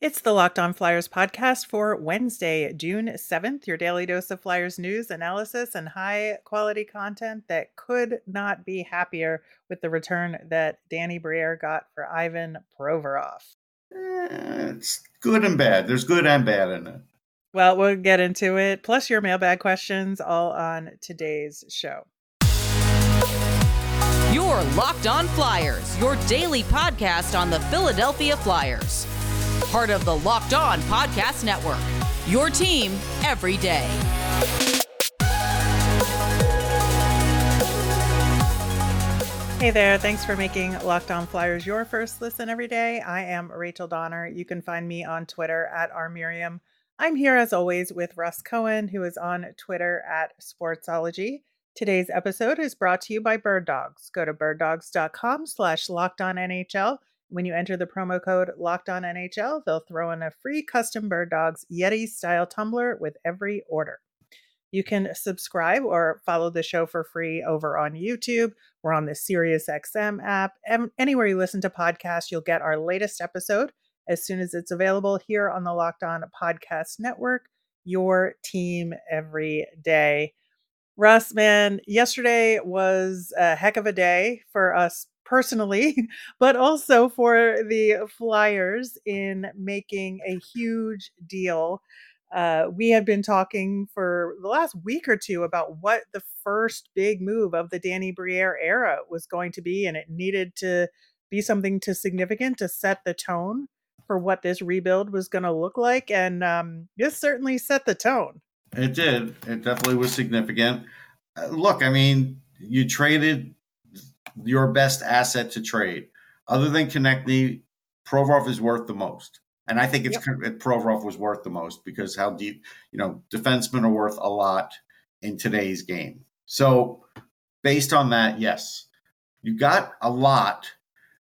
It's the Locked On Flyers podcast for Wednesday, June 7th, your daily dose of Flyers news, analysis, and high quality content that could not be happier with the return that Danny Briere got for Ivan Provorov. Eh, it's good and bad. There's good and bad in it. Well, we'll get into it, plus your mailbag questions, all on today's show. Your Locked On Flyers, your daily podcast on the Philadelphia Flyers part of the Locked On Podcast Network. Your team every day. Hey there, thanks for making Locked On Flyers your first listen every day. I am Rachel Donner. You can find me on Twitter at rmiriam. I'm here as always with Russ Cohen, who is on Twitter at Sportsology. Today's episode is brought to you by Bird Dogs. Go to birddogs.com slash locked on NHL when you enter the promo code Locked On NHL, they'll throw in a free custom Bird Dogs Yeti style tumbler with every order. You can subscribe or follow the show for free over on YouTube. We're on the SiriusXM app. Anywhere you listen to podcasts, you'll get our latest episode as soon as it's available here on the Locked On Podcast Network. Your team every day. Russ, man, yesterday was a heck of a day for us personally, but also for the Flyers in making a huge deal. Uh, we have been talking for the last week or two about what the first big move of the Danny Briere era was going to be, and it needed to be something to significant to set the tone for what this rebuild was going to look like. And um, this certainly set the tone. It did. It definitely was significant. Uh, look, I mean, you traded your best asset to trade. Other than Konecny, Provorov is worth the most. And I think it's yep. Provorov was worth the most because how deep, you know, defensemen are worth a lot in today's game. So based on that, yes, you got a lot,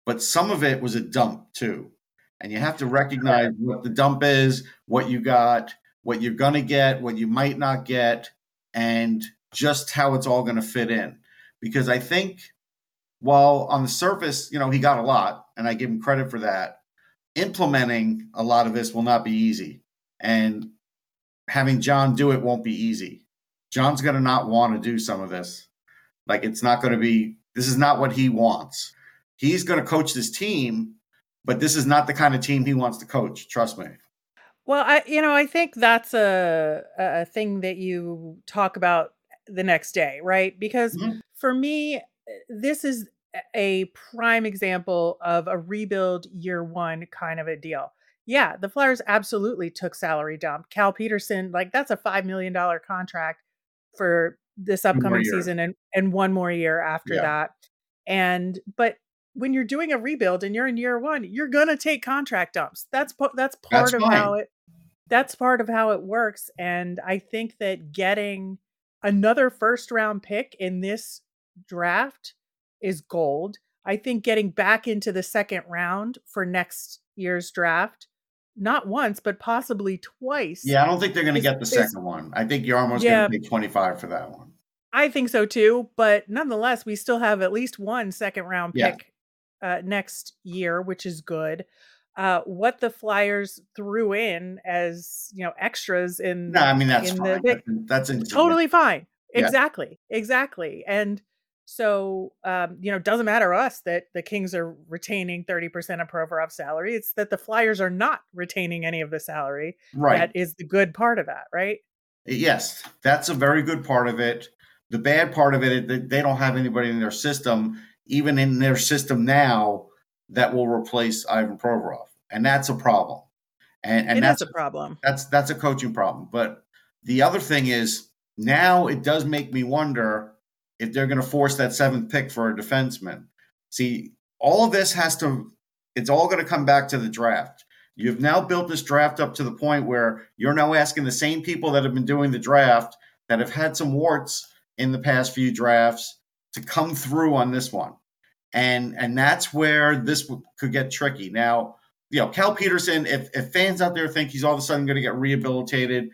but some of it was a dump too. And you have to recognize what the dump is, what you got, what you're going to get, what you might not get, and just how it's all going to fit in. Because I think while on the surface, you know, he got a lot, and I give him credit for that. Implementing a lot of this will not be easy, and having John do it won't be easy. John's going to not want to do some of this. Like it's not going to be. This is not what he wants. He's going to coach this team, but this is not the kind of team he wants to coach. Trust me. Well, I you know I think that's a a thing that you talk about the next day, right? Because mm-hmm. for me, this is a prime example of a rebuild year one kind of a deal. Yeah, the Flyers absolutely took salary dump. Cal Petersen, like that's a five million dollar contract for this upcoming season and, and one more year after yeah. that. And but when you're doing a rebuild and you're in year one, you're gonna take contract dumps. That's that's part that's of fine. how it that's part of how it works. And I think that getting another first round pick in this draft is gold. I think getting back into the second round for next year's draft, not once, but possibly twice. Yeah, I don't think they're going to get the second one. I think you're almost yeah, going to pay 25 for that one. I think so too. But nonetheless, we still have at least one second round pick yeah. uh, next year, which is good. Uh, what the Flyers threw in as you know extras in no, I mean that's fine. The, that's, that's totally fine. Yeah. Exactly, exactly. And so, um, you know, doesn't matter us that the Kings are retaining 30% of Provorov's salary. It's that the Flyers are not retaining any of the salary. Right. That is the good part of that, right? Yes, that's a very good part of it. The bad part of it, that they don't have anybody in their system, even in their system now, that will replace Ivan Provorov, and that's a problem. And, and that's a problem. That's that's a coaching problem. But the other thing is now it does make me wonder if they're going to force that seventh pick for a defenseman. See, all of this has to, it's all going to come back to the draft. You've now built this draft up to the point where you're now asking the same people that have been doing the draft that have had some warts in the past few drafts to come through on this one. And and that's where this could get tricky. Now, you know, Cal Petersen, if, if fans out there think he's all of a sudden going to get rehabilitated,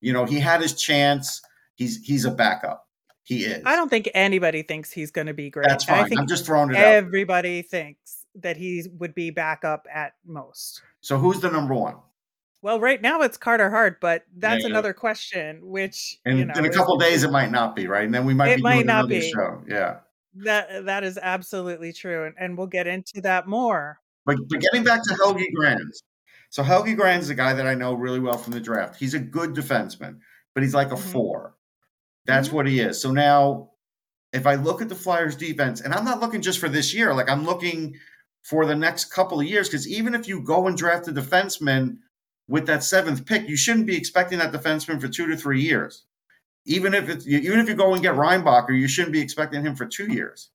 you know, he had his chance. He's he's a backup. He is. I don't think anybody thinks he's going to be great. That's fine. I think I'm just throwing it out. Everybody out. thinks that he would be back up at most. So who's the number one? Well, right now it's Carter Hart, but that's yeah. another question. Which and you know, in a couple days it might not be right, and then we might it be might not be. show. Yeah, that that is absolutely true, and, and we'll get into that more. But, but getting back to Helge Grans, so Helge Grans is a guy that I know really well from the draft. He's a good defenseman, but he's like a mm-hmm. four. That's mm-hmm. what he is. So now, if I look at the Flyers defense, and I'm not looking just for this year, like I'm looking for the next couple of years, because even if you go and draft a defenseman with that seventh pick, you shouldn't be expecting that defenseman for two to three years. Even if it's even if you go and get Reinbacher, you shouldn't be expecting him for two years.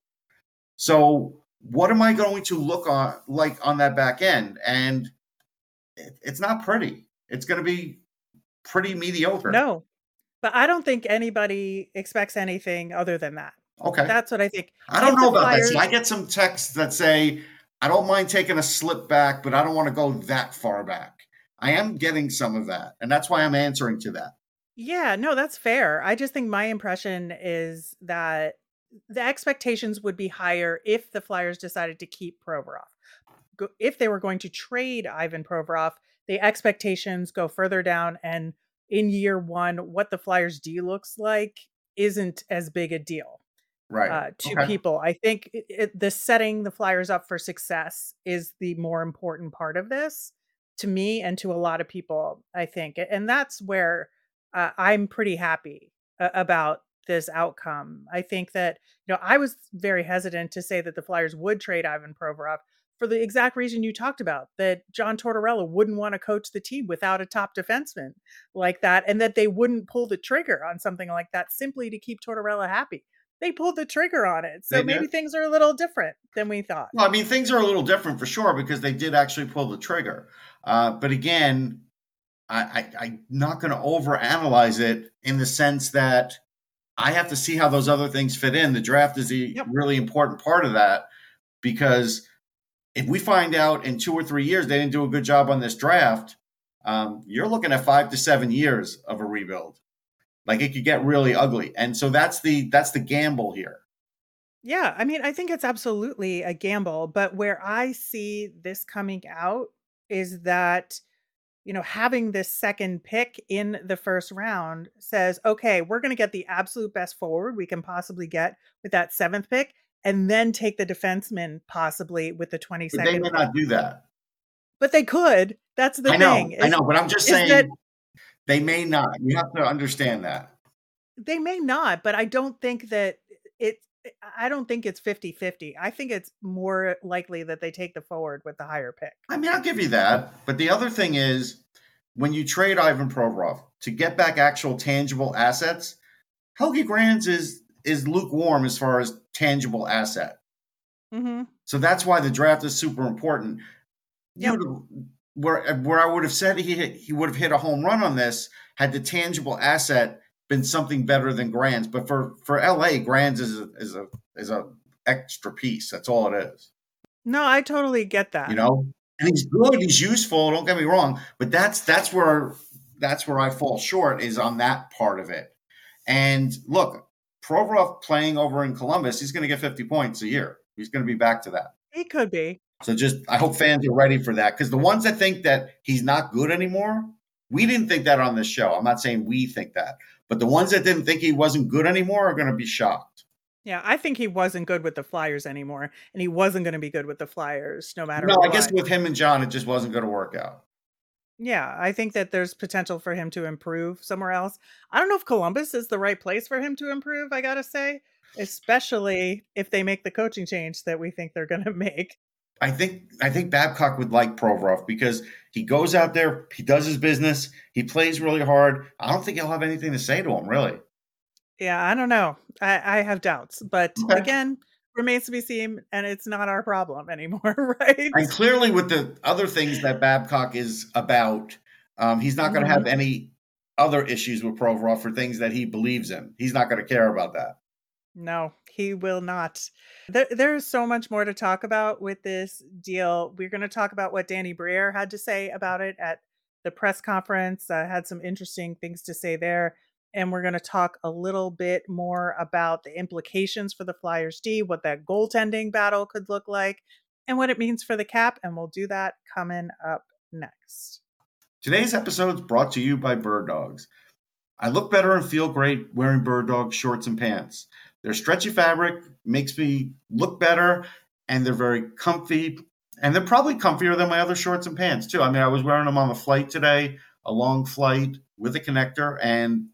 So what am I going to look on like on that back end? And it, it's not pretty. It's going to be pretty mediocre. No, but I don't think anybody expects anything other than that. Okay, that's what I think. I don't if know about Flyers... that. So I get some texts that say I don't mind taking a slip back, but I don't want to go that far back. I am getting some of that, and that's why I'm answering to that. Yeah, no, that's fair. I just think my impression is that the expectations would be higher if the Flyers decided to keep Provorov. If they were going to trade Ivan Provorov, the expectations go further down. And in year one, what the Flyers D looks like isn't as big a deal. Right. Uh, to okay. people. I think it, it, the setting the Flyers up for success is the more important part of this to me and to a lot of people, I think. And that's where uh, I'm pretty happy uh, about this outcome. I think that, you know, I was very hesitant to say that the Flyers would trade Ivan Provorov for the exact reason you talked about that John Tortorella wouldn't want to coach the team without a top defenseman like that, and that they wouldn't pull the trigger on something like that simply to keep Tortorella happy. They pulled the trigger on it. So they maybe did. things are a little different than we thought. Well, I mean, things are a little different for sure because they did actually pull the trigger. Uh, but again, I, I, am not going to overanalyze it in the sense that I have to see how those other things fit in. The draft is a yep. really important part of that because if we find out in two or three years they didn't do a good job on this draft, um, you're looking at five to seven years of a rebuild. Like it could get really ugly, and so that's the that's the gamble here. Yeah, I mean, I think it's absolutely a gamble, but where I see this coming out is that you know, having this second pick in the first round says, okay, we're going to get the absolute best forward we can possibly get with that seventh pick, and then take the defenseman possibly with the 22nd. But they may not do that. But they could. That's the I know, thing. I know, but I'm just saying that, they may not. You have to understand that. They may not, but I don't think that it I don't think it's 50-50. I think it's more likely that they take the forward with the higher pick. I mean, I'll give you that. But the other thing is when you trade Ivan Provorov to get back actual tangible assets, Helge Grans is is lukewarm as far as tangible asset. Mm-hmm. So that's why the draft is super important. Yep. Where where I would have said he hit, he would have hit a home run on this had the tangible asset been something better than Grans. But for for LA, Grans is a, is a is a extra piece. That's all it is. No, I totally get that. You know, and he's good. He's useful. Don't get me wrong, but that's that's where that's where I fall short is on that part of it. And look, Provorov playing over in Columbus, he's going to get 50 points a year. He's going to be back to that. He could be. So just I hope fans are ready for that because the ones that think that he's not good anymore, we didn't think that on this show. I'm not saying we think that, but the ones that didn't think he wasn't good anymore are going to be shocked. Yeah, I think he wasn't good with the Flyers anymore, and he wasn't going to be good with the Flyers no matter. No, what. I guess with him and John, it just wasn't going to work out. Yeah, I think that there's potential for him to improve somewhere else. I don't know if Columbus is the right place for him to improve. I gotta say, especially if they make the coaching change that we think they're going to make. I think I think Babcock would like Provorov because he goes out there, he does his business, he plays really hard. I don't think he'll have anything to say to him, really. Yeah, I don't know. I, I have doubts, but okay. again, remains to be seen, and it's not our problem anymore, right? And clearly, with the other things that Babcock is about, um, he's not going to mm-hmm. have any other issues with Provorov for things that he believes in. He's not going to care about that. No, he will not. There, there's so much more to talk about with this deal. We're going to talk about what Danny Briere had to say about it at the press conference. Uh, had some interesting things to say there. And we're going to talk a little bit more about the implications for the Flyers D, what that goaltending battle could look like, and what it means for the cap. And we'll do that coming up next. Today's episode is brought to you by Bird Dogs. I look better and feel great wearing Bird Dog shorts and pants. Their stretchy fabric makes me look better, and they're very comfy. And they're probably comfier than my other shorts and pants, too. I mean, I was wearing them on the flight today, a long flight with a connector, and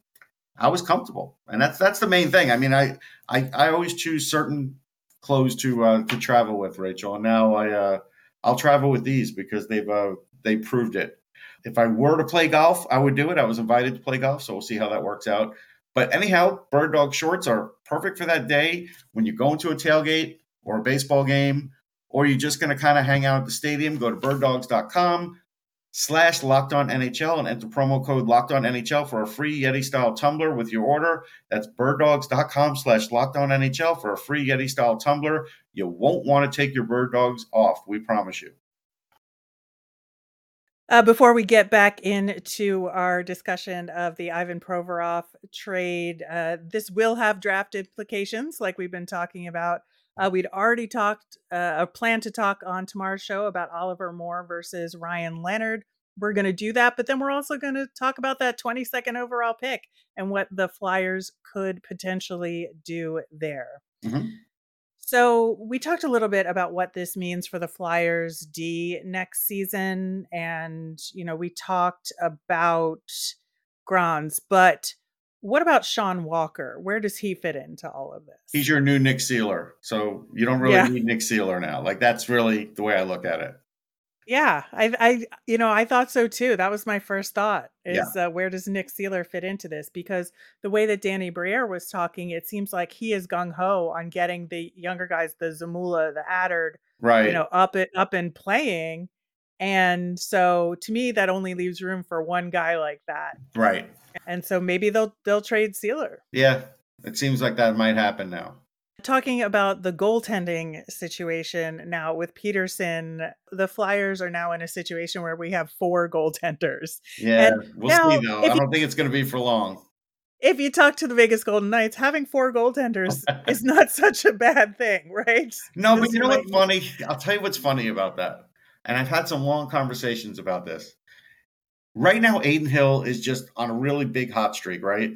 I was comfortable, and that's that's the main thing. I mean, I I, I always choose certain clothes to uh, to travel with, Rachel, and now I uh, I'll travel with these because they've uh, they proved it. If I were to play golf, I would do it. I was invited to play golf, so we'll see how that works out. But anyhow, bird dog shorts are perfect for that day when you go into a tailgate or a baseball game, or you're just going to kind of hang out at the stadium. Go to birddogs.com slash locked on NHL and enter promo code locked on NHL for a free Yeti style tumbler with your order. That's birddogs.com slash locked on NHL for a free Yeti style tumbler. You won't want to take your bird dogs off. We promise you. Uh, before we get back into our discussion of the Ivan Provorov trade, uh, this will have draft implications, like we've been talking about. Uh, we'd already talked, uh, or planned to talk on tomorrow's show about Oliver Moore versus Ryan Leonard. We're going to do that, but then we're also going to talk about that 22nd overall pick and what the Flyers could potentially do there. Mm-hmm. So we talked a little bit about what this means for the Flyers D next season, and you know we talked about Grans, but what about Sean Walker? Where does he fit into all of this? He's your new Nick Seeler, so you don't really Yeah. need Nick Seeler now. Like that's really the way I look at it. Yeah, I, I, you know, I thought so too. That was my first thought: is uh, where does Nick Seeler fit into this? Because the way that Danny Briere was talking, it seems like he is gung ho on getting the younger guys, the Zamula, the Andrae, Right. you know, up it up and playing. And so, to me, that only leaves room for one guy like that. right. And so maybe they'll they'll trade Seeler. Yeah. It seems like that might happen now. Talking about the goaltending situation now with Petersen, the Flyers are now in a situation where we have four goaltenders. Yeah. And we'll now, see though. I don't think it's going to be for long. If you talk to the Vegas Golden Knights, having four goaltenders is not such a bad thing, right? No, but you know what's funny? I'll tell you what's funny about that. And I've had some long conversations about this. Right now, Adin Hill is just on a really big hot streak, right?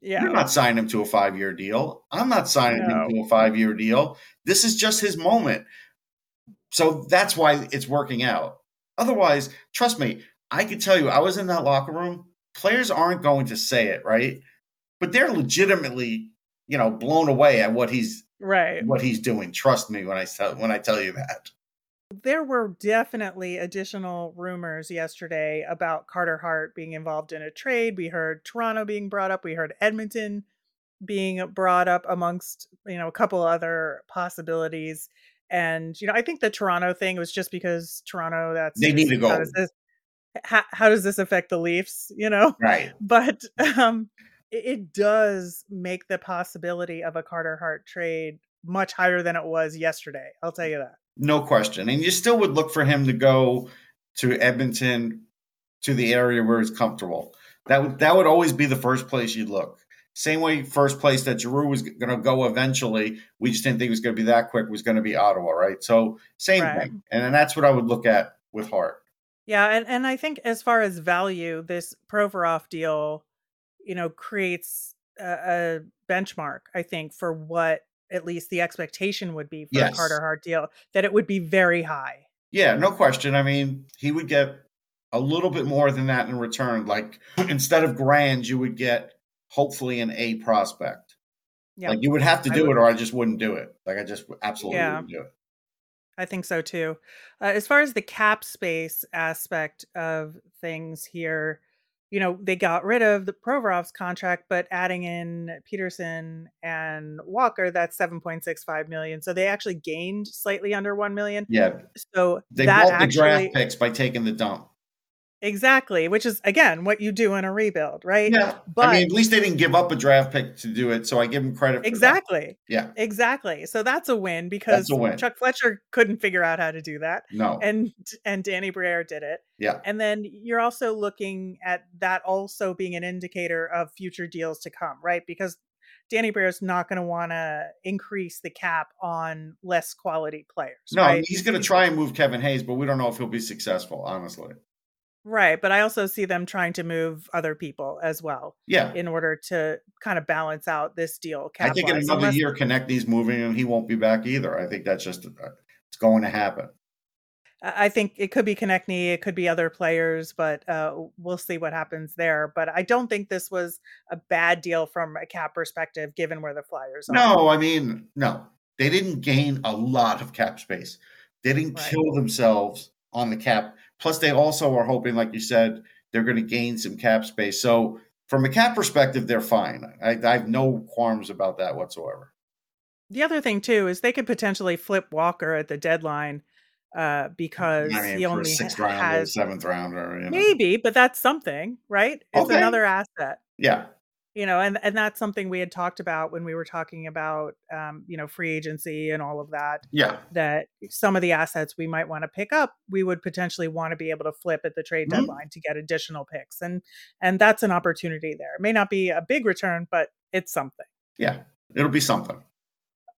Yeah. You're not signing him to a five year deal. I'm not signing No. him to a five year deal. This is just his moment. So that's why it's working out. Otherwise, trust me, I can tell you, I was in that locker room. Players aren't going to say it, right? But they're legitimately, you know, blown away at what he's Right. what he's doing. Trust me when I tell when I tell you that. There were definitely additional rumors yesterday about Carter Hart being involved in a trade. We heard Toronto being brought up. We heard Edmonton being brought up amongst, you know, a couple other possibilities. And, you know, I think the Toronto thing was just because Toronto, that's They need to How go. does this, how, how does this affect the Leafs? You know, Right. but um, it does make the possibility of a Carter Hart trade much higher than it was yesterday. I'll tell you that. No question. And you still would look for him to go to Edmonton to the area where it's comfortable. That would that would always be the first place you'd look. Same way first place that Giroux was going to go eventually. We just didn't think it was going to be that quick. Was going to be Ottawa, right? So same Right. thing. And, and that's what I would look at with Hart. Yeah, and, and I think as far as value, this Provorov deal, you know, creates a, a benchmark, I think, for what at least the expectation would be for Yes. a Carter Hart deal, that it would be very high. Yeah, no question. I mean, he would get a little bit more than that in return. Like instead of Grans, you would get hopefully an A prospect. Yeah, Like you would have to do it, or I just wouldn't do it. Like I just absolutely Yeah. wouldn't do it. I think so too. Uh, as far as the cap space aspect of things here, you know, they got rid of the Provorov's contract, but adding in Petersen and Walker, that's 7.65 million. So they actually gained slightly under 1 million. Yeah, So they that bought the actually draft picks by taking the dump. Exactly, which is again what you do in a rebuild, right? Yeah, But I mean, at least they didn't give up a draft pick to do it, so I give them credit. For that. exactly, Yeah, exactly. So that's a win because a win. Chuck Fletcher couldn't figure out how to do that, no, and and Danny Briere did it. yeah, And then you're also looking at that also being an indicator of future deals to come, right? Because Danny is not going to want to increase the cap on less quality players. No, right? he's going to try and move Kevin Hayes, but we don't know if he'll be successful, honestly. Right, but I also see them trying to move other people as well. Yeah. In order to kind of balance out this deal. I think in another unless- year, Konecny's moving and he won't be back either. I think that's just uh, it's going to happen. I think it could be Konecny, it could be other players, but uh, we'll see what happens there. But I don't think this was a bad deal from a cap perspective, given where the Flyers are. No, I mean, no, they didn't gain a lot of cap space. They didn't right. kill themselves on the cap. Plus, they also are hoping, like you said, they're going to gain some cap space. So, from a cap perspective, they're fine. I, I have no qualms about that whatsoever. The other thing too is they could potentially flip Walker at the deadline uh, because I mean, he only sixth ha- round has seventh rounder. You know. Maybe, but that's something, right? It's okay. another asset. Yeah. You know, and and that's something we had talked about when we were talking about, um, you know, free agency and all of that. Yeah. That some of the assets we might want to pick up, we would potentially want to be able to flip at the trade mm-hmm. deadline to get additional picks, and and that's an opportunity there. It may not be a big return, but it's something. Yeah, it'll be something.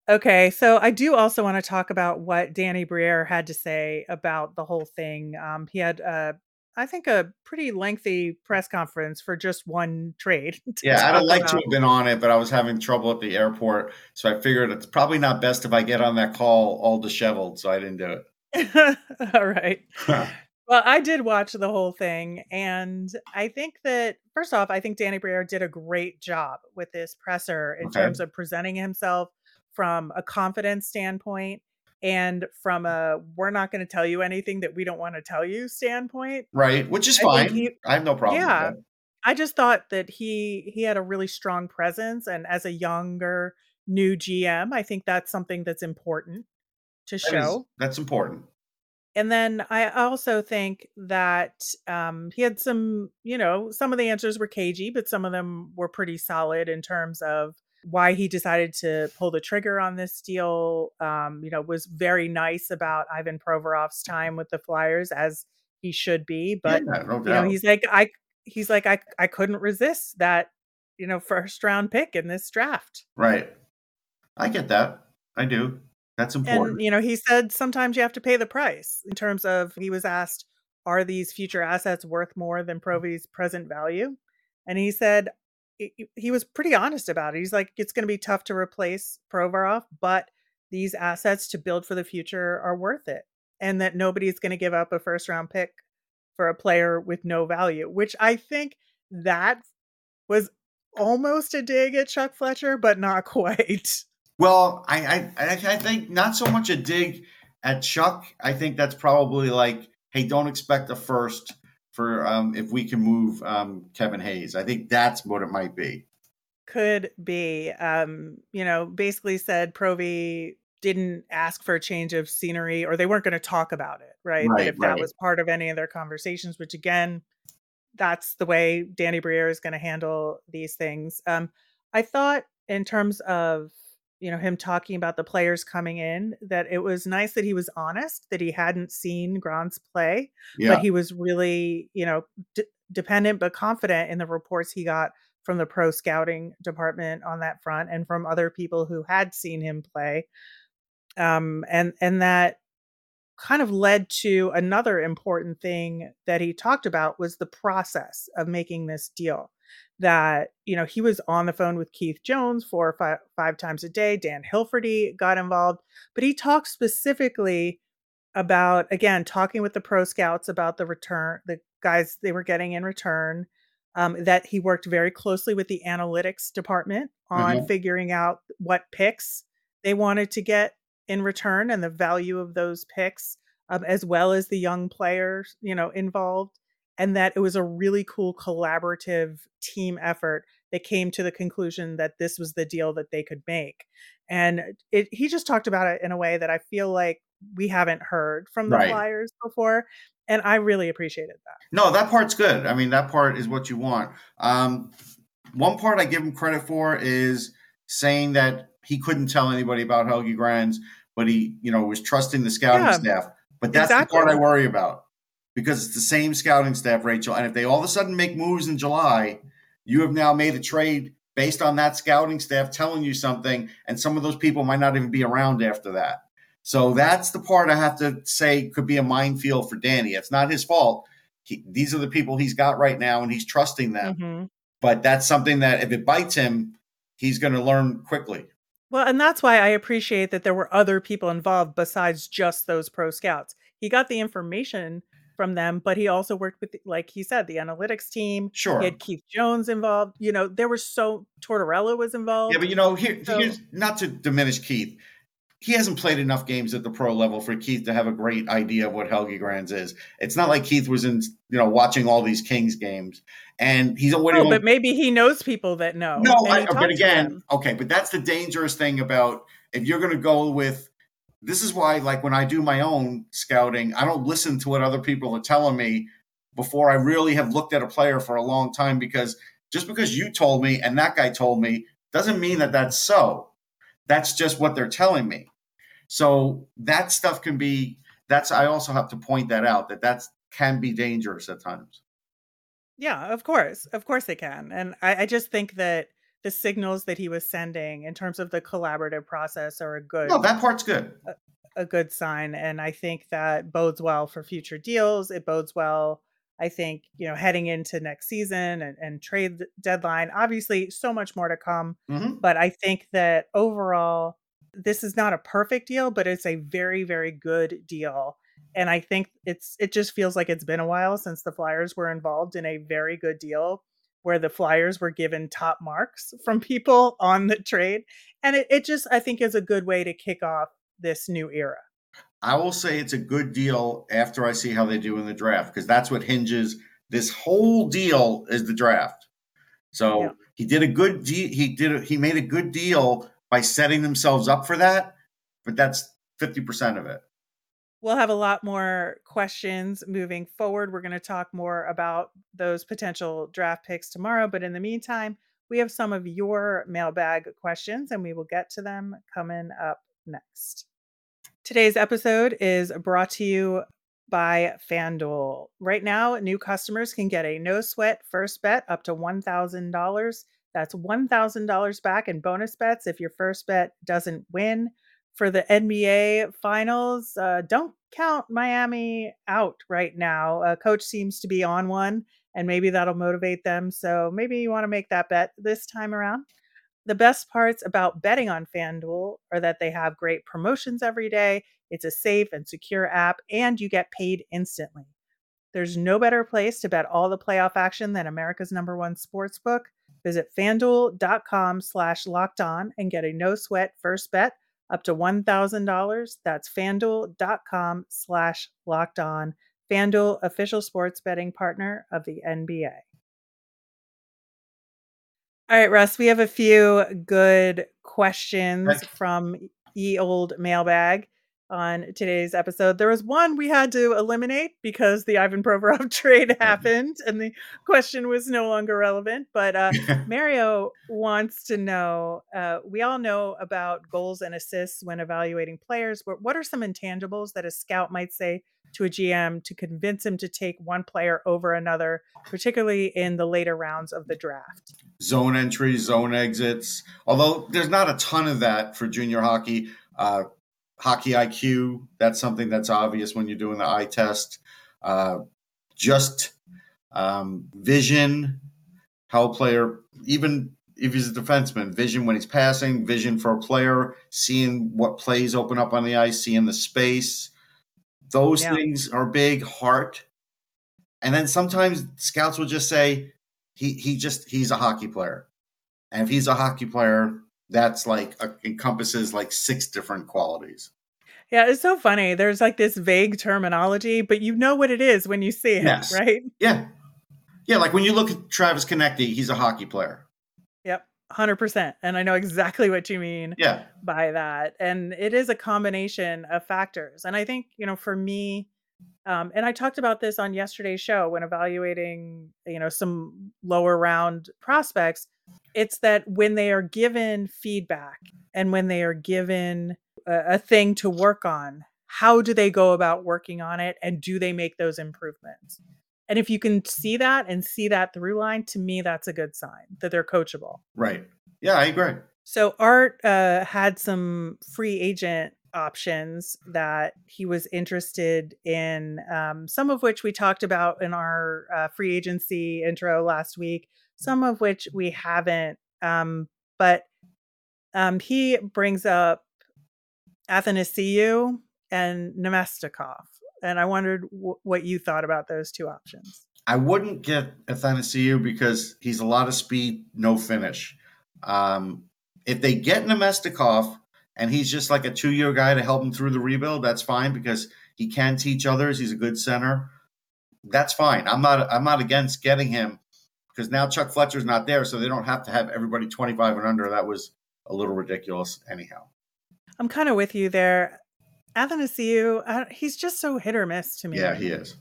Okay, so I do also want to talk about what Danny Briere had to say about the whole thing. Um, he had, uh, I think, a pretty lengthy press conference for just one trade. Yeah, I'd like about. to have been on it, but I was having trouble at the airport, so I figured it's probably not best if I get on that call all disheveled. So I didn't do it. all right. well, I did watch the whole thing, and I think that first off, I think Danny Briere did a great job with this presser in okay. terms of presenting himself from a confidence standpoint and from a we're not going to tell you anything that we don't want to tell you standpoint. Right, which is I fine. He, I have no problem yeah, I just thought that he he had a really strong presence and as a younger new GM, I think that's something that's important to show. That is, that's important. And then I also think that um, he had some, you know, some of the answers were cagey, but some of them were pretty solid in terms of why he decided to pull the trigger on this deal. Um, you know, was very nice about Ivan Provorov's time with the Flyers as he should be. But yeah, no you know, he's like I he's like I I couldn't resist that you know first round pick in this draft. Right. I get that. I do. That's important. And you know, he said sometimes you have to pay the price in terms of he was asked, are these future assets worth more than Provy's present value? And he said, he was pretty honest about it. He's like, it's going to be tough to replace Provorov, but these assets to build for the future are worth it, and that nobody's going to give up a first round pick for a player with no value. Which I think that was almost a dig at Chuck Fletcher, but not quite. Well, I I I think not so much a dig at Chuck. I think that's probably like, hey, don't expect a first for um, if we can move um, Kevin Hayes. I think that's what it might be. Could be. Um, you know, basically said Provy didn't ask for a change of scenery or they weren't going to talk about it, right? right if right. that was part of any of their conversations, which again, that's the way Danny Briere is going to handle these things. Um, I thought in terms of you know him talking about the players coming in that it was nice that he was honest that he hadn't seen Grans play yeah. but he was really you know d- dependent but confident in the reports he got from the pro scouting department on that front and from other people who had seen him play um and and that kind of led to another important thing that he talked about was the process of making this deal that you know he was on the phone with Keith Jones four or five, five times a day. Dan Hilferty got involved, but he talked specifically about again talking with the pro scouts about the return, the guys they were getting in return. Um, that he worked very closely with the analytics department on mm-hmm. figuring out what picks they wanted to get in return and the value of those picks, um, as well as the young players you know involved and that it was a really cool collaborative team effort that came to the conclusion that this was the deal that they could make. And it, he just talked about it in a way that I feel like we haven't heard from the right. Flyers before. And I really appreciated that. No, that part's good. I mean, that part is what you want. Um, one part I give him credit for is saying that he couldn't tell anybody about Helge Grans, but he, you know, was trusting the scouting yeah, staff. But that's exactly. the part I worry about because it's the same scouting staff, Rachel. And if they all of a sudden make moves in July, you have now made a trade based on that scouting staff telling you something, and some of those people might not even be around after that. So that's the part I have to say could be a minefield for Danny. It's not his fault. He, these are the people he's got right now, and he's trusting them. Mm-hmm. But that's something that if it bites him, he's going to learn quickly. Well, and that's why I appreciate that there were other people involved besides just those pro scouts. He got the information from them, but he also worked with, like he said, the analytics team. Sure. He had Keith Jones involved. You know, there were so Tortorella was involved. Yeah, but you know, here, so, here's not to diminish Keith. He hasn't played enough games at the pro level for Keith to have a great idea of what Helge Grans is. It's not like Keith was in, you know, watching all these Kings games, and he's already. No, oh, but maybe he knows people that know. No, I, but again, okay, but that's the dangerous thing about if you're going to go with this is why like when i do my own scouting i don't listen to what other people are telling me before i really have looked at a player for a long time because just because you told me and that guy told me doesn't mean that that's so that's just what they're telling me so that stuff can be that's i also have to point that out that that's can be dangerous at times. Yeah of course of course it can and i, I just think that the signals that he was sending in terms of the collaborative process are a good no that part's good. a, a good sign and i think that bodes well for future deals. It bodes well i think you know heading into next season and, and trade deadline. Obviously so much more to come mm-hmm. but i think that overall this is not a perfect deal but it's a very very good deal and i think it's it just feels like it's been a while since the flyers were involved in a very good deal where the Flyers were given top marks from people on the trade. And it, it just, I think, is a good way to kick off this new era. I will say it's a good deal after I see how they do in the draft because that's what hinges this whole deal is the draft. So yeah. he did a good de- he did a, he made a good deal by setting themselves up for that, but that's 50% of it. We'll have a lot more questions moving forward. We're going to talk more about those potential draft picks tomorrow. But in the meantime, we have some of your mailbag questions and we will get to them coming up next. Today's episode is brought to you by FanDuel. Right now, new customers can get a no sweat first bet up to $1,000. That's $1,000 back in bonus bets if your first bet doesn't win for the NBA finals. Uh, don't count Miami out right now. Uh, coach seems to be on one, and maybe that'll motivate them. So maybe you want to make that bet this time around. The best parts about betting on FanDuel are that they have great promotions every day. It's a safe and secure app, and you get paid instantly. There's no better place to bet all the playoff action than America's number one sports book. Visit fanduel.com slash locked on and get a no sweat first bet up to $1,000. That's fanduel.com slash locked on. FanDuel, official sports betting partner of the NBA. All right, Russ, we have a few good questions from ye old mailbag on today's episode. There was one we had to eliminate because the Ivan Provorov trade mm-hmm. happened and the question was no longer relevant. But uh, Mario wants to know uh, we all know about goals and assists when evaluating players, but what are some intangibles that a scout might say to a GM to convince him to take one player over another, particularly in the later rounds of the draft? Zone entries, zone exits. Although there's not a ton of that for junior hockey. Uh, hockey IQ. That's something that's obvious when you're doing the eye test. Uh, just um, vision, how a player, even if he's a defenseman, vision when he's passing, vision for a player, seeing what plays open up on the ice, seeing the space. Those yeah. things are big. Heart, and then sometimes scouts will just say he he just he's a hockey player, and if he's a hockey player, that's like uh, encompasses like six different qualities. Yeah, it's so funny. There's like this vague terminology, but you know what it is when you see it, yes. right? Yeah. Yeah, like when you look at Travis Konecny, he's a hockey player. Yep, 100%. And I know exactly what you mean yeah. by that. And it is a combination of factors. And I think, you know, for me, um, and I talked about this on yesterday's show when evaluating, you know, some lower round prospects. It's that when they are given feedback and when they are given a, a thing to work on, how do they go about working on it and do they make those improvements? And if you can see that and see that through line, to me, that's a good sign that they're coachable. Right. Yeah, I agree. So Art uh, had some free agent options that he was interested in, um, some of which we talked about in our uh, free agency intro last week, some of which we haven't. Um, but um, he brings up Athanasiou and Namestnikov. And I wondered w- what you thought about those two options. I wouldn't get Athanasiou because he's a lot of speed, no finish. Um, if they get Namestnikov and he's just like a two year guy to help him through the rebuild, that's fine because he can teach others. He's a good center. That's fine. I'm not I'm not against getting him because now Chuck Fletcher's not there, so they don't have to have everybody 25 and under. That was a little ridiculous, anyhow. I'm kind of with you there. Athanasiou, uh, he's just so hit or miss to me. Yeah, he is.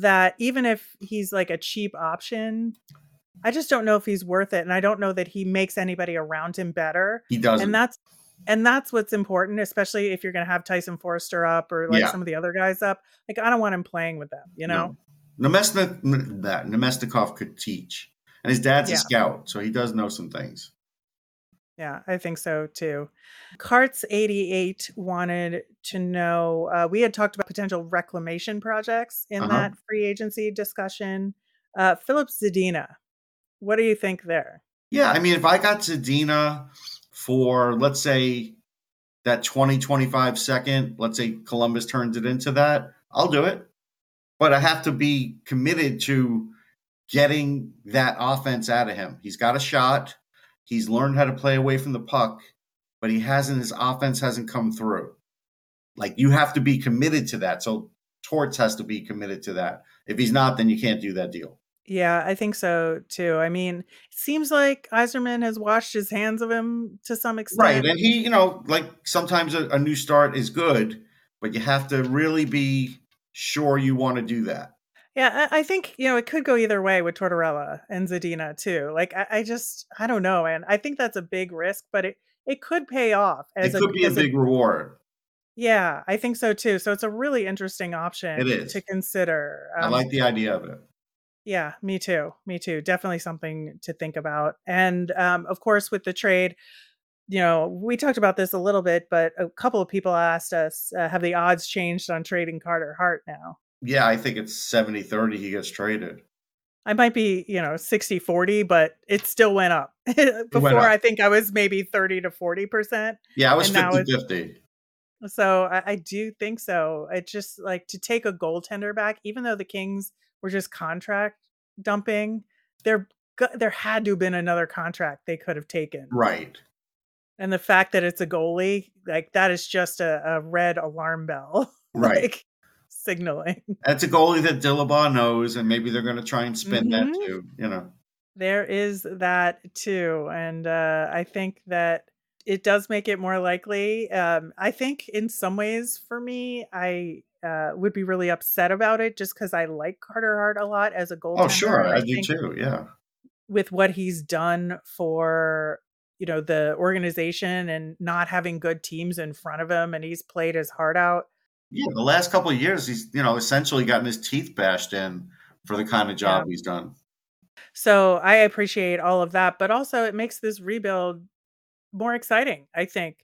That even if he's like a cheap option, I just don't know if he's worth it, and I don't know that he makes anybody around him better. He doesn't. And that's and that's what's important, especially if you're going to have Tyson Foerster up or like Yeah. some of the other guys up. Like I don't want him playing with them, you know. No. That Namestnikov could teach, and his dad's Yeah. a scout, so he does know some things. Yeah, I think so too. Carts 88 wanted to know uh, we had talked about potential reclamation projects in Uh-huh. that free agency discussion. Uh, Filip Zadina, what do you think there? Yeah, I mean, if I got Zadina for let's say that 20, 25 second, let's say Columbus turns it into that, I'll do it. But I have to be committed to getting that offense out of him. He's got a shot. He's learned how to play away from the puck, but he hasn't, his offense hasn't come through. Like you have to be committed to that. So Torts has to be committed to that. If he's not, then you can't do that deal. Yeah, I think so too. I mean, it seems like Yzerman has washed his hands of him to some extent. Right. And he, you know, like sometimes a, a new start is good, but you have to really be sure you want to do that. Yeah, I I think you know it could go either way with Tortorella and Zadina too. Like I, I just I don't know, and I think that's a big risk, but it it could pay off as it could be a big reward. yeah, I think so too. So it's a really interesting option It is. to consider. I Um, like the idea of it. yeah, me too. Me too. Definitely something to think about. And um, of course, with the trade, you know, we talked about this a little bit, but a couple of people asked us, uh, have the odds changed on trading Carter Hart now? Yeah, I think it's 70 30 he gets traded. I might be, you know, 60 40, but it still went up. Before, up. I think I was maybe 30 to 40%. Yeah, I was 50 50. So I, I do think so. It just like to take a goaltender back, even though the Kings were just contract dumping, there there had to have been another contract they could have taken. Right. And the fact that it's a goalie, like that is just a, a red alarm bell, Right. like signaling. That's a goalie that Dillabaugh knows, and maybe they're going to try and spin that Mhm. too. You know, There is that too. And uh, I think that it does make it more likely. Um, I think in some ways for me, I uh, would be really upset about it just because I like Carter Hart a lot as a goaltender. oh sure, and I, do too. Yeah, With what he's done for you know the organization and not having good teams in front of him and he's played his heart out yeah. The last couple of years, he's you know essentially gotten his teeth bashed in for the kind of job he's done. So I appreciate all of that, but also it makes this rebuild more exciting, I think.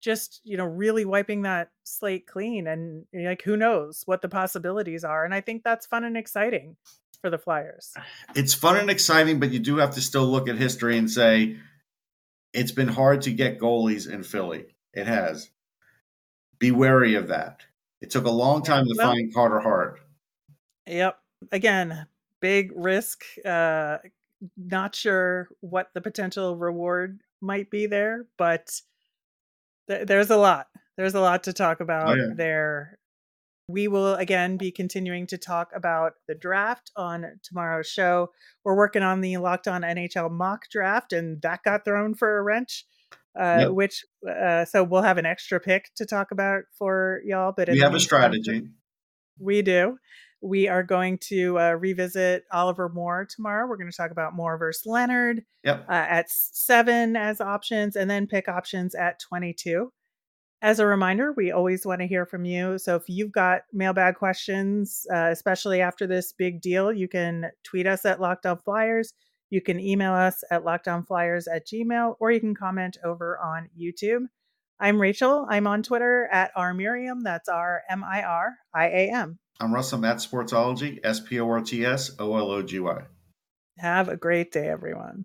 Just, you know, really wiping that slate clean and eh, like who knows what the possibilities are. And I think that's fun and exciting for the Flyers. it's fun and exciting, but you do have to still look at history and say it's been hard to get goalies in Philly. It has. Be wary of that. It took a long time to Well- find Carter Hart. Yep. Again, big risk. Uh not sure what the potential reward might be there, but th- there's a lot. There's a lot to talk about yeah. there. We will again be continuing to talk about the draft on tomorrow's show. We're working on the Locked On NHL mock draft, and that got thrown for a wrench. Uh, Yep. Which uh, so we'll have an extra pick to talk about for y'all. But We have a strategy. we do. We are going to uh, revisit Oliver Moore tomorrow. We're going to talk about Moore versus Leonard Yep. uh, at seven as options, and then pick options at twenty-two. As a reminder, we always want to hear from you. So if you've got mailbag questions, uh, especially after this big deal, you can tweet us at Locked On Flyers. You can email us at lockedonflyers at gmail, or you can comment over on YouTube. I'm Rachel. I'm on Twitter at R Miriam. That's R M I R I A M. I'm Russ. I'm at Sportsology, S P O R T S O L O G Y. Have a great day, everyone.